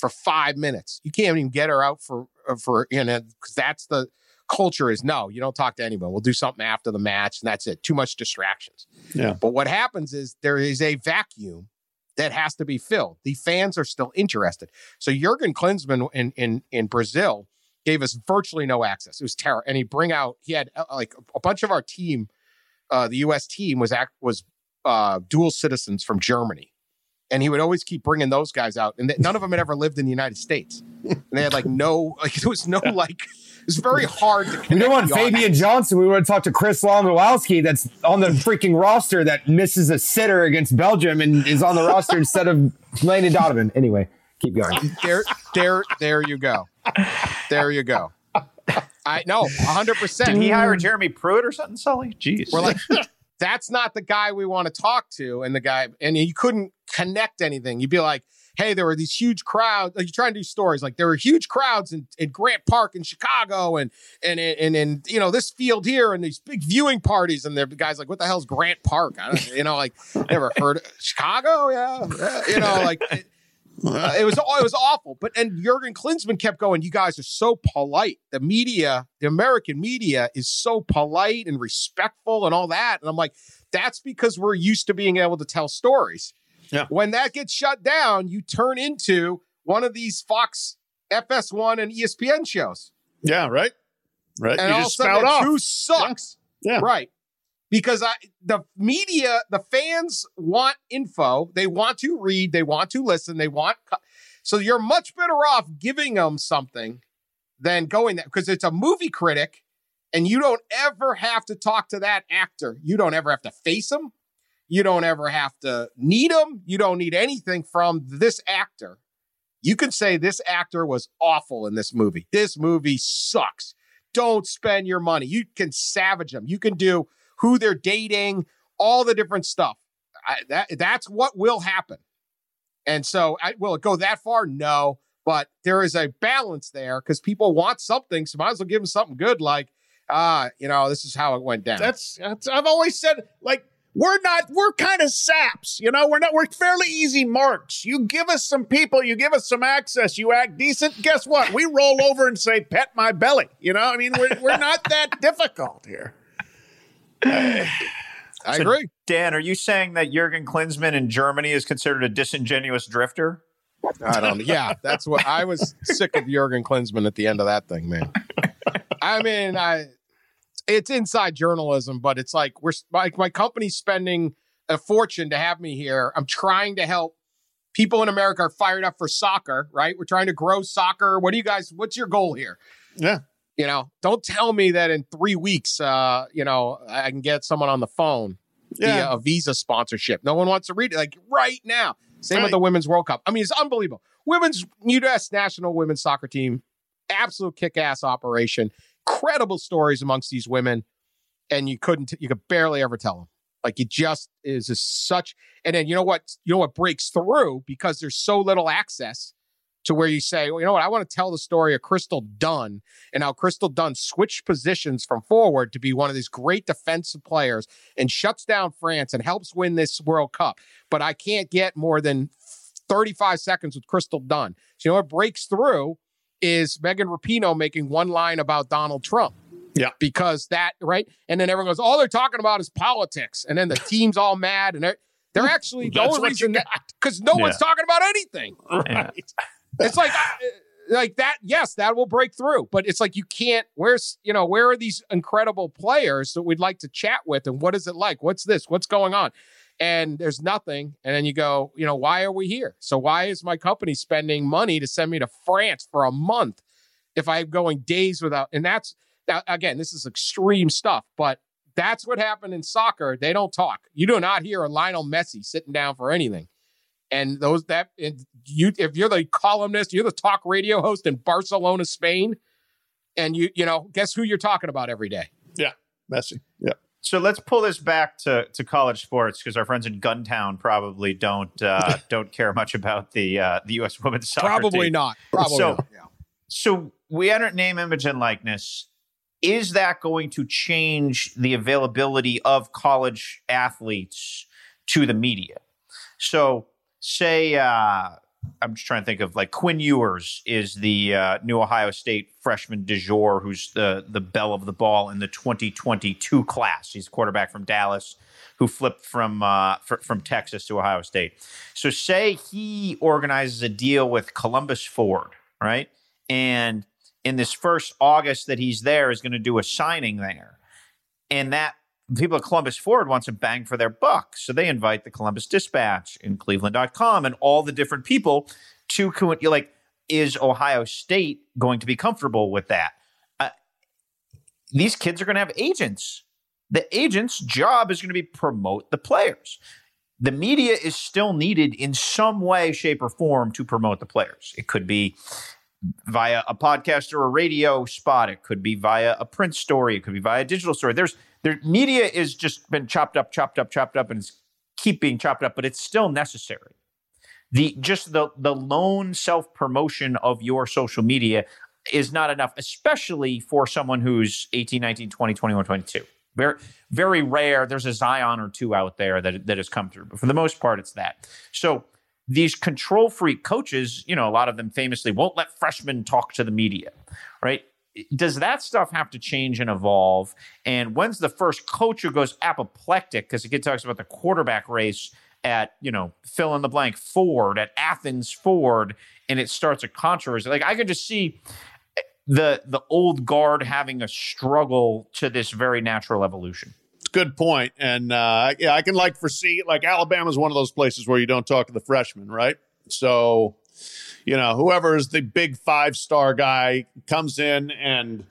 for five minutes. You can't even get her out for uh, for you know because that's the culture is no, you don't talk to anyone. We'll do something after the match, and that's it. Too much distractions. Yeah. But what happens is there is a vacuum that has to be filled. The fans are still interested. So Jurgen Klinsmann in in in Brazil gave us virtually no access. It was terrible. And he bring out he had uh, like a bunch of our team, uh, the U.S. team was act was uh, dual citizens from Germany, and he would always keep bringing those guys out. And none of them had ever lived in the United States. And they had like no like there was no like it's very hard to. We don't want Fabian Johnson. We want to talk to Chris Wondolowski, that's on the freaking roster that misses a sitter against Belgium and is on the roster instead of Landon Donovan. Anyway, keep going. Um, there, there, there you go. There you go. I no, hundred percent. Did he hire Jeremy Pruitt or something, Sully? Jeez. We're like, that's not the guy we want to talk to, and the guy, and you couldn't connect anything. You'd be like, hey, there were these huge crowds. Like you try and do stories like there were huge crowds in, in Grant Park in Chicago and and and and you know this field here and these big viewing parties and the guys like what the hell's Grant Park? I don't you know like never heard of Chicago, yeah, yeah. you know like. It, uh, it was it was awful, but and Jurgen Klinsmann kept going. You guys are so polite. The media, the American media, is so polite and respectful and all that. And I'm like, that's because we're used to being able to tell stories. Yeah. When that gets shut down, you turn into one of these Fox FS1 and ESPN shows. Yeah, right. Right. And you all just of a sudden, off. who sucks? Yeah. yeah. Right. Because I, the media, the fans want info. They want to read. They want to listen. They want. So you're much better off giving them something than going there because it's a movie critic and you don't ever have to talk to that actor. You don't ever have to face him. You don't ever have to need them. You don't need anything from this actor. You can say this actor was awful in this movie. This movie sucks. Don't spend your money. You can savage them. You can do who they're dating, all the different stuff. I, that that's what will happen. And so, I, will it go that far? No, but there is a balance there because people want something, so might as well give them something good. Like, ah, uh, you know, this is how it went down. That's, that's I've always said like we're not we're kind of saps you know? We're not we're fairly easy marks. You give us some people you give us some access you act decent guess what? We roll over and say pet my belly you know? I mean we're, we're not that [LAUGHS] difficult here. [SIGHS] I so, agree. Dan are you saying that jurgen klinsmann in germany is considered a disingenuous drifter? I don't yeah that's what i was sick of jurgen klinsmann at the end of that thing man. I mean i it's inside journalism, but it's like we're like my company's spending a fortune to have me here. I'm trying to help people in America are fired up for soccer, right? We're trying to grow soccer. What do you guys? What's your goal here? Yeah, you know, don't tell me that in three weeks, uh, you know, I can get someone on the phone yeah. via a visa sponsorship. No one wants to read it like right now. Same right. with the Women's World Cup. I mean, it's unbelievable. Women's U.S. national women's soccer team, absolute kick-ass operation incredible stories amongst these women, and you couldn't, you could barely ever tell them. Like it just is just such. And then you know what? You know what breaks through because there's so little access to where you say, well, you know what? I want to tell the story of Crystal Dunn and how Crystal Dunn switched positions from forward to be one of these great defensive players and shuts down France and helps win this World Cup. But I can't get more than 35 seconds with Crystal Dunn. So you know what breaks through is Megan Rapinoe making one line about Donald Trump. Yeah. Because that, right? And then everyone goes, all they're talking about is politics. And then the team's all mad. And they're, they're [LAUGHS] actually the only reason that, because no yeah. one's talking about anything. Right. It's like, uh, like that. Yes, that will break through. But it's like, you can't, where's, you know, where are these incredible players that we'd like to chat with? And what is it like? What's this? What's going on? And there's nothing. And then you go, you know, why are we here? So why is my company spending money to send me to France for a month if I'm going days without? And that's now again, this is extreme stuff, but that's what happened in soccer. They don't talk. You do not hear a Lionel Messi sitting down for anything. And those that you if you're the columnist, you're the talk radio host in Barcelona, Spain, and you you know guess who you're talking about every day? Yeah, Messi. Yeah. So let's pull this back to, to college sports because our friends in Guntown probably don't uh, [LAUGHS] don't care much about the uh, the U.S. women's soccer Probably team. not. Probably so, not. Yeah. So we enter name, image, and likeness. Is that going to change the availability of college athletes to the media? So, say, uh, I'm just trying to think of like Quinn Ewers is the uh, new Ohio State freshman de jour, who's the the belle of the ball in the 2022 class. He's quarterback from Dallas who flipped from uh, fr- from Texas to Ohio State. So, say he organizes a deal with Columbus Ford, right? And in this first August that he's there is going to do a signing there. And that people at Columbus Ford want some bang for their buck. So they invite the Columbus Dispatch and Cleveland.com and all the different people to you're like, is Ohio State going to be comfortable with that? Uh, these kids are going to have agents. The agent's job is going to be promote the players. The media is still needed in some way, shape, or form to promote the players. It could be via a podcast or a radio spot. It could be via a print story. It could be via a digital story. There's their media is just been chopped up, chopped up, chopped up, and it's keep being chopped up, but it's still necessary. The just the the lone self promotion of your social media is not enough, especially for someone who's 18, 19, 20, 21, 22. Very, very rare. There's a Zion or two out there that, that has come through, but for the most part, it's that. So these control freak coaches, you know, a lot of them famously won't let freshmen talk to the media, right? Does that stuff have to change and evolve? And when's the first coach who goes apoplectic? Because it talks about the quarterback race at, you know, fill in the blank Ford, at Athens Ford, and it starts a controversy. Like I could just see the the old guard having a struggle to this very natural evolution good. And uh, yeah, I can like foresee like Alabama's one of those places where you don't talk to the freshmen, right? So, you know, whoever is the big five star guy comes in and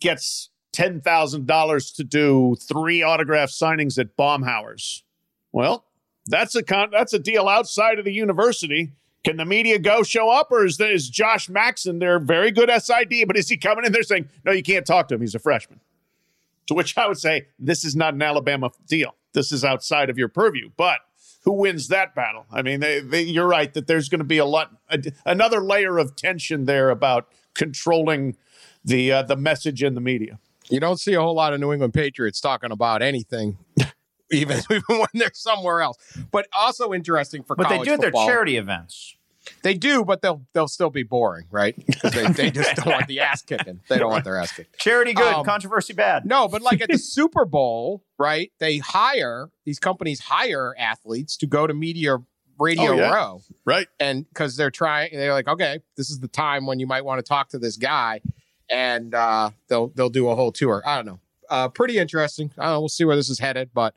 gets ten thousand dollars to do three autograph signings at Baumhower's. Well, that's a con- that's a deal outside of the university. Can the media go show up, or is, is Josh Maxson their very good SID? But is he coming in there saying, "No, you can't talk to him. He's a freshman"? To which I would say, this is not an Alabama deal. This is outside of your purview. But who wins that battle? I mean, they, they, you're right that there's going to be a lot, a, another layer of tension there about controlling the uh, the message in the media. You don't see a whole lot of New England Patriots talking about anything, [LAUGHS] even [LAUGHS] even when they're somewhere else. But also interesting for but they do football. their charity events. They do, but they'll they'll still be boring, right? Because they, they just don't want the ass kicking. They don't want their ass kicked. Charity good, Um, controversy bad. No, but like at the [LAUGHS] Super Bowl, right? They hire these companies hire athletes to go to media radio Oh, yeah. row, Right. and because they're trying, they're like, okay, this is the time when you might want to talk to this guy, and uh, they'll they'll do a whole tour. I don't know. Uh, pretty interesting. I don't know. We'll see where this is headed, but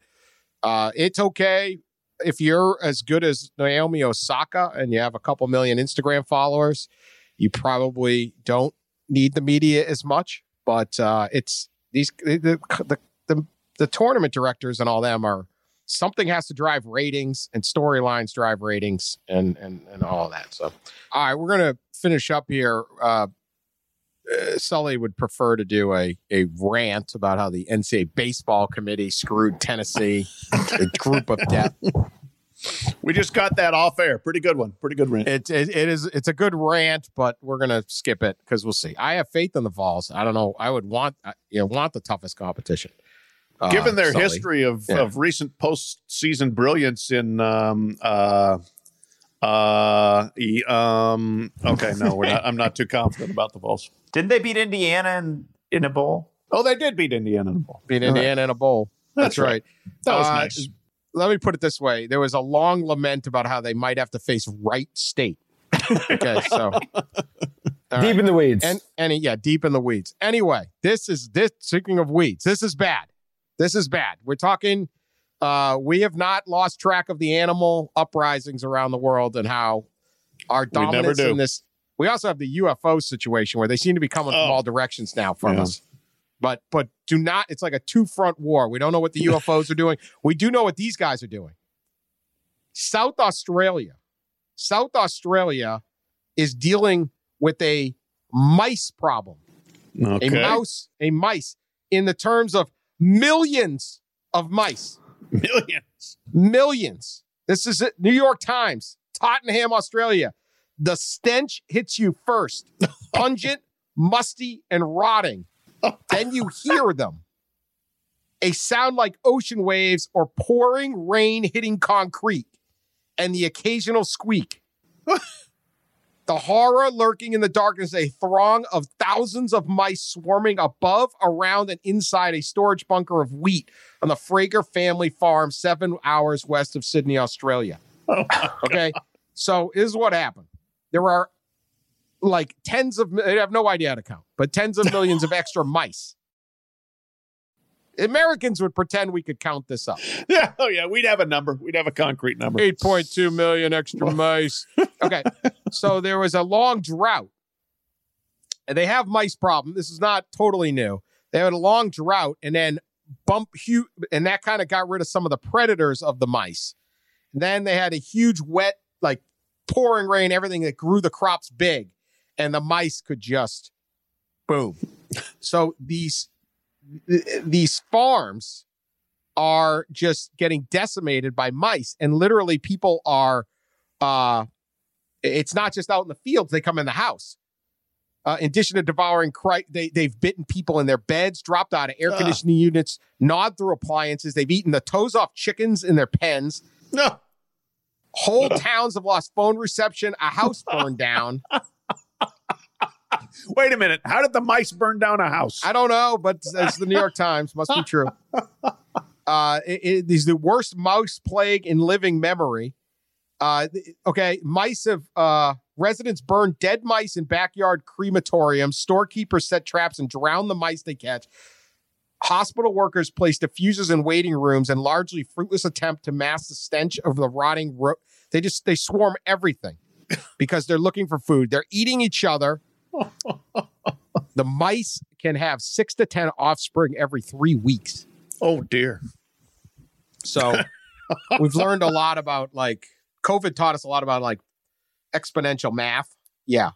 uh, it's okay if you're as good as Naomi Osaka and you have a couple million Instagram followers. You probably don't need the media as much, but uh, it's these the, the the the tournament directors and all them are something has to drive ratings and storylines drive ratings and and and all that. So, all right, we're gonna finish up here. Uh, uh, Sully would prefer to do a a rant about how the NCAA baseball committee screwed Tennessee, a group of death. We just got that off air. Pretty good one. Pretty good rant. It, it it is it's a good rant, but we're gonna skip it because we'll see. I have faith in the Vols. I don't know. I would want you know want the toughest competition. Uh, Given their Sully. history of, Yeah. of recent postseason brilliance in um uh uh um okay no we're not I'm not too confident about the Vols. [LAUGHS] Didn't they beat Indiana in, in a bowl? Oh, they did beat Indiana in a bowl. beat Indiana in a bowl. That's, That's right. right. That was Uh, nice. Let me put it this way: there was a long lament about how they might have to face Wright State. Okay, [LAUGHS] so all Deep right. in the weeds. and and yeah, deep in the weeds. Anyway, this is this. Speaking of weeds, this is bad. This is bad. We're talking. Uh, we have not lost track of the animal uprisings around the world and how our dominance do. in this. We also have the UFO situation where they seem to be coming from Oh. all directions now from Yeah. us. But but do not. It's like a two front war. We don't know what the [LAUGHS] UFOs are doing. We do know what these guys are doing. South Australia, South Australia is dealing with a mice problem Okay. a mouse, a mice, in the terms of millions of mice. Millions. Millions. This is it. New York Times, Tottenham, Australia. The stench hits you first, [LAUGHS] pungent, musty, and rotting. Then you hear them. A sound like ocean waves or pouring rain hitting concrete, and the occasional squeak. [LAUGHS] the horror lurking in the darkness, a throng of thousands of mice swarming above, around, and inside a storage bunker of wheat on the Frager family farm, seven hours west of Sydney, Australia. [LAUGHS] Oh okay. So this is what happened. There are like tens of, I have no idea how to count, but tens of millions of extra mice. Americans would pretend we could count this up. [LAUGHS] Yeah. Oh, yeah. We'd have a number. We'd have a concrete number. 8.2 million extra mice. [LAUGHS] Okay. so there was a long drought. And they have mice problem. This is not totally new. They had a long drought and then bump huge and that kind of got rid of some of the predators of the mice. And then they had a huge wet, like pouring rain, everything that grew the crops big. And the mice could just boom. So these these farms are just getting decimated by mice and literally people are uh it's not just out in the fields they come in the house uh, in addition to devouring cri- they, they've bitten people in their beds dropped out of air Ugh. conditioning units gnawed through appliances they've eaten the toes off chickens in their pens No. whole [LAUGHS] towns have lost phone reception a house burned down [LAUGHS] Wait a minute. How did the mice burn down a house? I don't know, but it's the New York Times. Must be true. [LAUGHS] Uh, it, it is the worst mouse plague in living memory. Uh, okay, mice have uh, residents burn dead mice in backyard crematoriums. Storekeepers set traps and drown the mice they catch. Hospital workers place diffusers in waiting rooms and largely fruitless attempt to mask the stench of the rotting. Ro- they just they swarm everything [LAUGHS] because they're looking for food. They're eating each other. [LAUGHS] the mice can have six to ten offspring every three weeks. oh, dear. So [LAUGHS] we've learned a lot about like COVID taught us a lot about like exponential math. Yeah.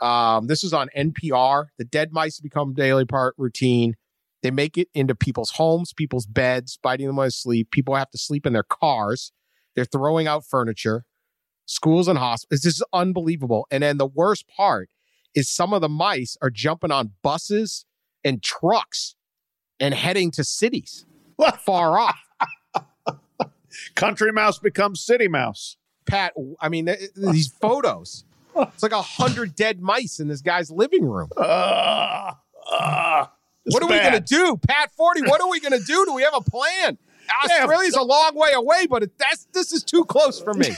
Um, this is on NPR. The dead mice become daily part routine. They make it into people's homes, people's beds, biting them while they sleep. People have to sleep in their cars. They're throwing out furniture, schools and hospitals. This is unbelievable. And then the worst part is some of the mice are jumping on buses and trucks and heading to cities [LAUGHS] far off. Country mouse becomes city mouse. Pat, I mean, th- these photos. It's like a hundred dead mice in this guy's living room. [LAUGHS] Uh, uh, what are we going to do, Pat? Forde. What are we going to do? Do we have a plan? [LAUGHS] Australia's a long way away, but it, that's this is too close for me.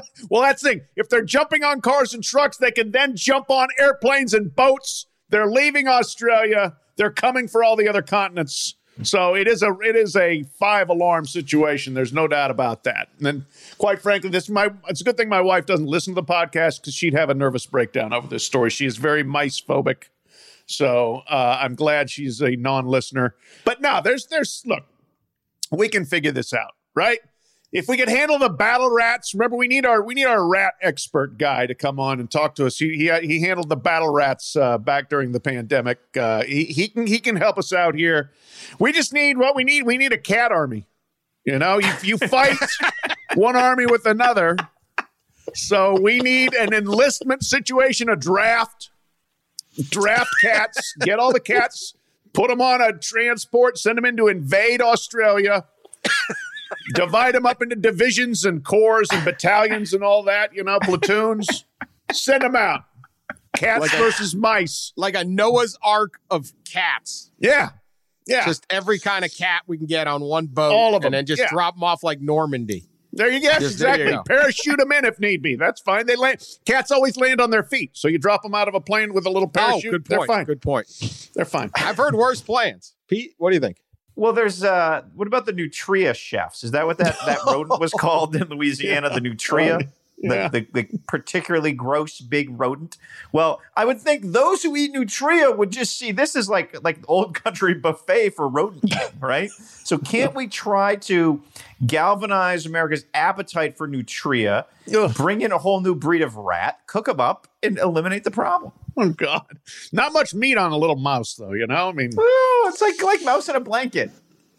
[LAUGHS] Well, that's the thing. If they're jumping on cars and trucks, they can then jump on airplanes and boats. They're leaving Australia. They're coming for all the other continents. So it is a it is a five alarm situation. There's no doubt about that. And quite frankly, this my it's a good thing my wife doesn't listen to the podcast because she'd have a nervous breakdown over this story. She is very mice phobic. So uh, I'm glad she's a non-listener. But no, there's there's look, we can figure this out, right? If we could handle the battle rats, remember we need our we need our rat expert guy to come on and talk to us. He he, he handled the battle rats uh, back during the pandemic. Uh, he he can he can help us out here. We just need what we need. We need a cat army. You know, you you fight [LAUGHS] one army with another. So we need an enlistment situation, a draft. Draft cats, get all the cats, put them on a transport, send them in to invade Australia divide them up into divisions and corps and battalions and all that, you know, platoons. Send them out. Cats Like a- versus mice. Like a Noah's Ark of cats. Yeah. Yeah. Just every kind of cat we can get on one boat, All of them, and then just yeah. drop them off like Normandy. there you go. Yes, you exactly. go. Parachute them in if need be. That's fine. They land. Cats always land on their feet. So you drop them out of a plane with a little oh, parachute. oh, good They're point. fine. Good point. They're fine. I've heard worse plans. Pete, what do you think? Well, there's uh what about the nutria chefs? Is that what that, that rodent [LAUGHS] was called in Louisiana? The nutria? Yeah. The, the, the particularly gross big rodent. Well, I would think those who eat nutria would just see this as like like old country buffet for rodent eating, right? So can't we try to galvanize America's appetite for nutria, Ugh. bring in a whole new breed of rat, cook them up, and eliminate the problem? [LAUGHS] Oh God. Not much meat on a little mouse, though. You know. I mean, Oh, it's like like mouse in a blanket. [LAUGHS]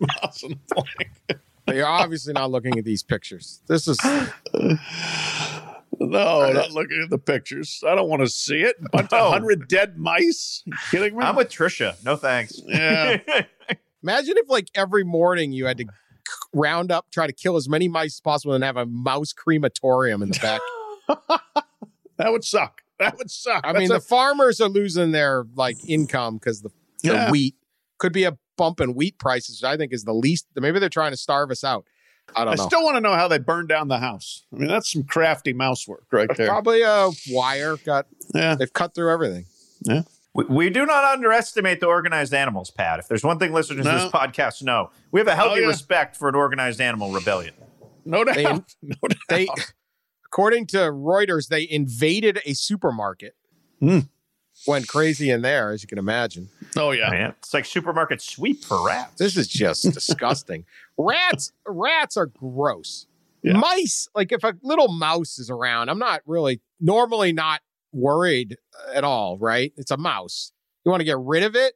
mouse and a blanket. You're obviously not looking at these pictures. This is No, not looking at the pictures. I don't want to see it. A bunch of hundred dead mice. You kidding me? I'm with Trisha. No thanks. yeah. [LAUGHS] imagine if like every morning you had to round up, try to kill as many mice as possible, and have a mouse crematorium in the back. [LAUGHS] That would suck. That would suck. I mean, That's the farmers are losing their like income because the, the Yeah. wheat could be a bump in wheat prices. Which I think is the least. Maybe they're trying to starve us out. I a- don't I know. still want to know how they burned down the house. I mean, that's some crafty mouse work right there. Probably a wire got. Yeah. They've cut through everything. We, we do not underestimate the organized animals, Pat. If there's one thing listeners to this podcast know, we have a healthy Oh, yeah. respect for an organized animal rebellion. No doubt. [LAUGHS] They- no doubt. They, according to Reuters, they invaded a supermarket. Hmm. Went crazy in there, as you can imagine. oh yeah. Man, it's like supermarket sweep for rats. This is just [LAUGHS] disgusting. Rats, rats are gross. Yeah. Mice, like if a little mouse is around, I'm not really normally not worried at all, right? It's a mouse. You want to get rid of it,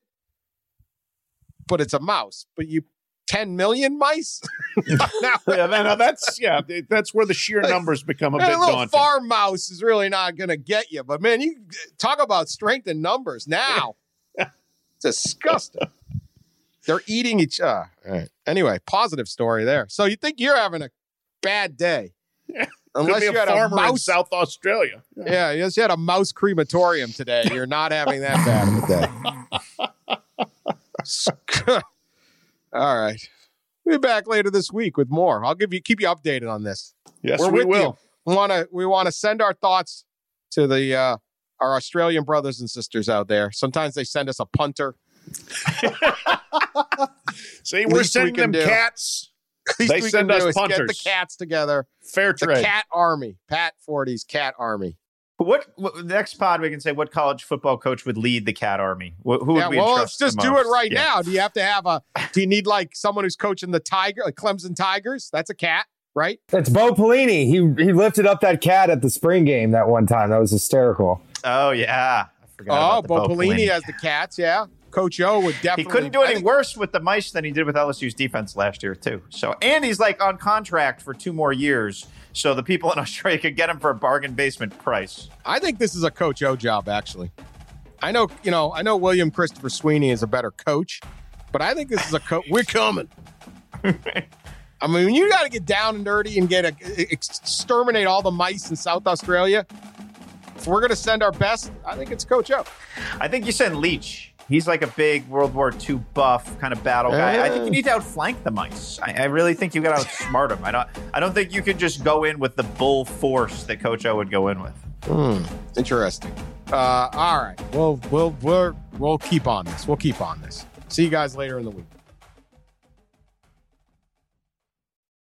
but it's a mouse. But you 10 million mice? [LAUGHS] [LAUGHS] now, Yeah, uh, that's yeah. That's where the sheer numbers become a Hey, bit a little daunting. farm mouse is really not going to get you. But man, you talk about strength in numbers now. [LAUGHS] Disgusting. They're eating each other. All right. Anyway, positive story there. So you think you're having a bad day? Unless you had a farmer in. South Australia. yeah, unless you had a mouse crematorium today, you're not having that bad of a day. All right. We'll be back later this week with more. I'll give you keep you updated on this. Yes, We're we will. you. We want to we want to send our thoughts to the uh, our Australian brothers and sisters out there. Sometimes they send us a punter. [LAUGHS] See, we're Least we sending them do. cats. [LAUGHS] They we send us is Get the cats together. Fair The trade. cat army. Pat Forde's cat army. What, what next pod we can say what college football coach would lead the cat army? Wh- Who would Yeah, we well, let's just the do it right Yeah. now. Do you have to have a? Do you need like someone who's coaching the Tiger, like Clemson Tigers? That's a cat, right? That's Bo Pelini. He he lifted up that cat at the spring game that one time. That was hysterical. Oh yeah, I forgot Oh, about Bo Bo Pelini Pelini. has the cats. Yeah, Coach O would definitely. He couldn't do any worse with the mice than he did with LSU's defense last year too. So and he's like on contract for two more years, so the people in [LAUGHS] Australia could get him for a bargain basement price. I think this is a Coach O job, actually. I know, you know, I know William Christopher Swinney is a better coach, but I think this is a coach. We're coming. [LAUGHS] I mean, you got to get down and dirty and get a exterminate all the mice in South Australia. If we're going to send our best, I think it's Coach O. I think you send Leach. He's like a big World War II buff kind of battle guy. I think you need to outflank the mice. I, I really think you got to outsmart them. I don't. I don't think you can just go in with the bull force that Coach O would go in with. Hmm, interesting. Uh, all right, we'll we'll we'll we'll keep on this. We'll keep on this. See you guys later in the week.